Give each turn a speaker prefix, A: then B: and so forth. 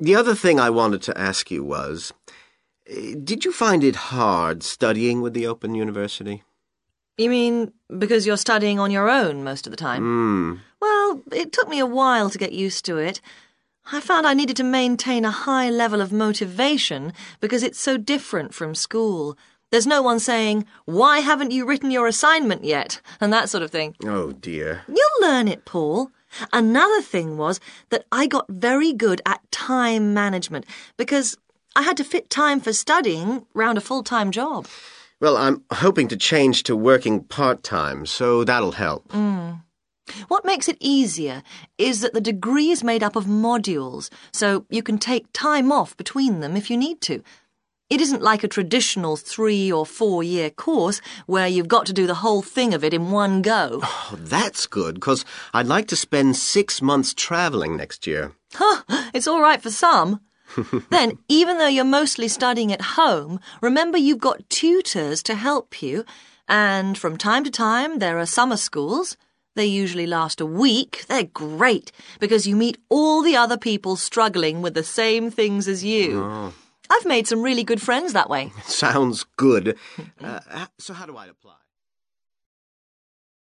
A: The other thing I wanted to ask you was eh, Did you find it hard studying with the Open University?
B: You mean because you're studying on your own most of the time?
A: Hmm.
B: Well, it took me a while to get used to it. I found I needed to maintain a high level of motivation because it's so different from school. There's no one saying, Why haven't you written your assignment yet? and that sort of thing.
A: Oh, dear.
B: You'll learn it, Paul. Another thing was that I got very good at time management because I had to fit time for studying round a full time job.
A: Well, I'm hoping to change to working part time, so that'll help. Mm.
B: What makes it easier is that the degree is made up of modules, so you can take time off between them if you need to. It isn't like a traditional three or four year course where you've got to do the whole thing of it in one go.
A: Oh, that's good, because I'd like to spend six months traveling next year.
B: Huh, it's all right for some. then, even though you're mostly studying at home, remember you've got tutors to help you, and from time to time there are summer schools. They usually last a week. They're great because you meet all the other people struggling with the same things as you. Oh. I've made some really good friends that way.
A: Sounds good. Uh, so, how do I apply?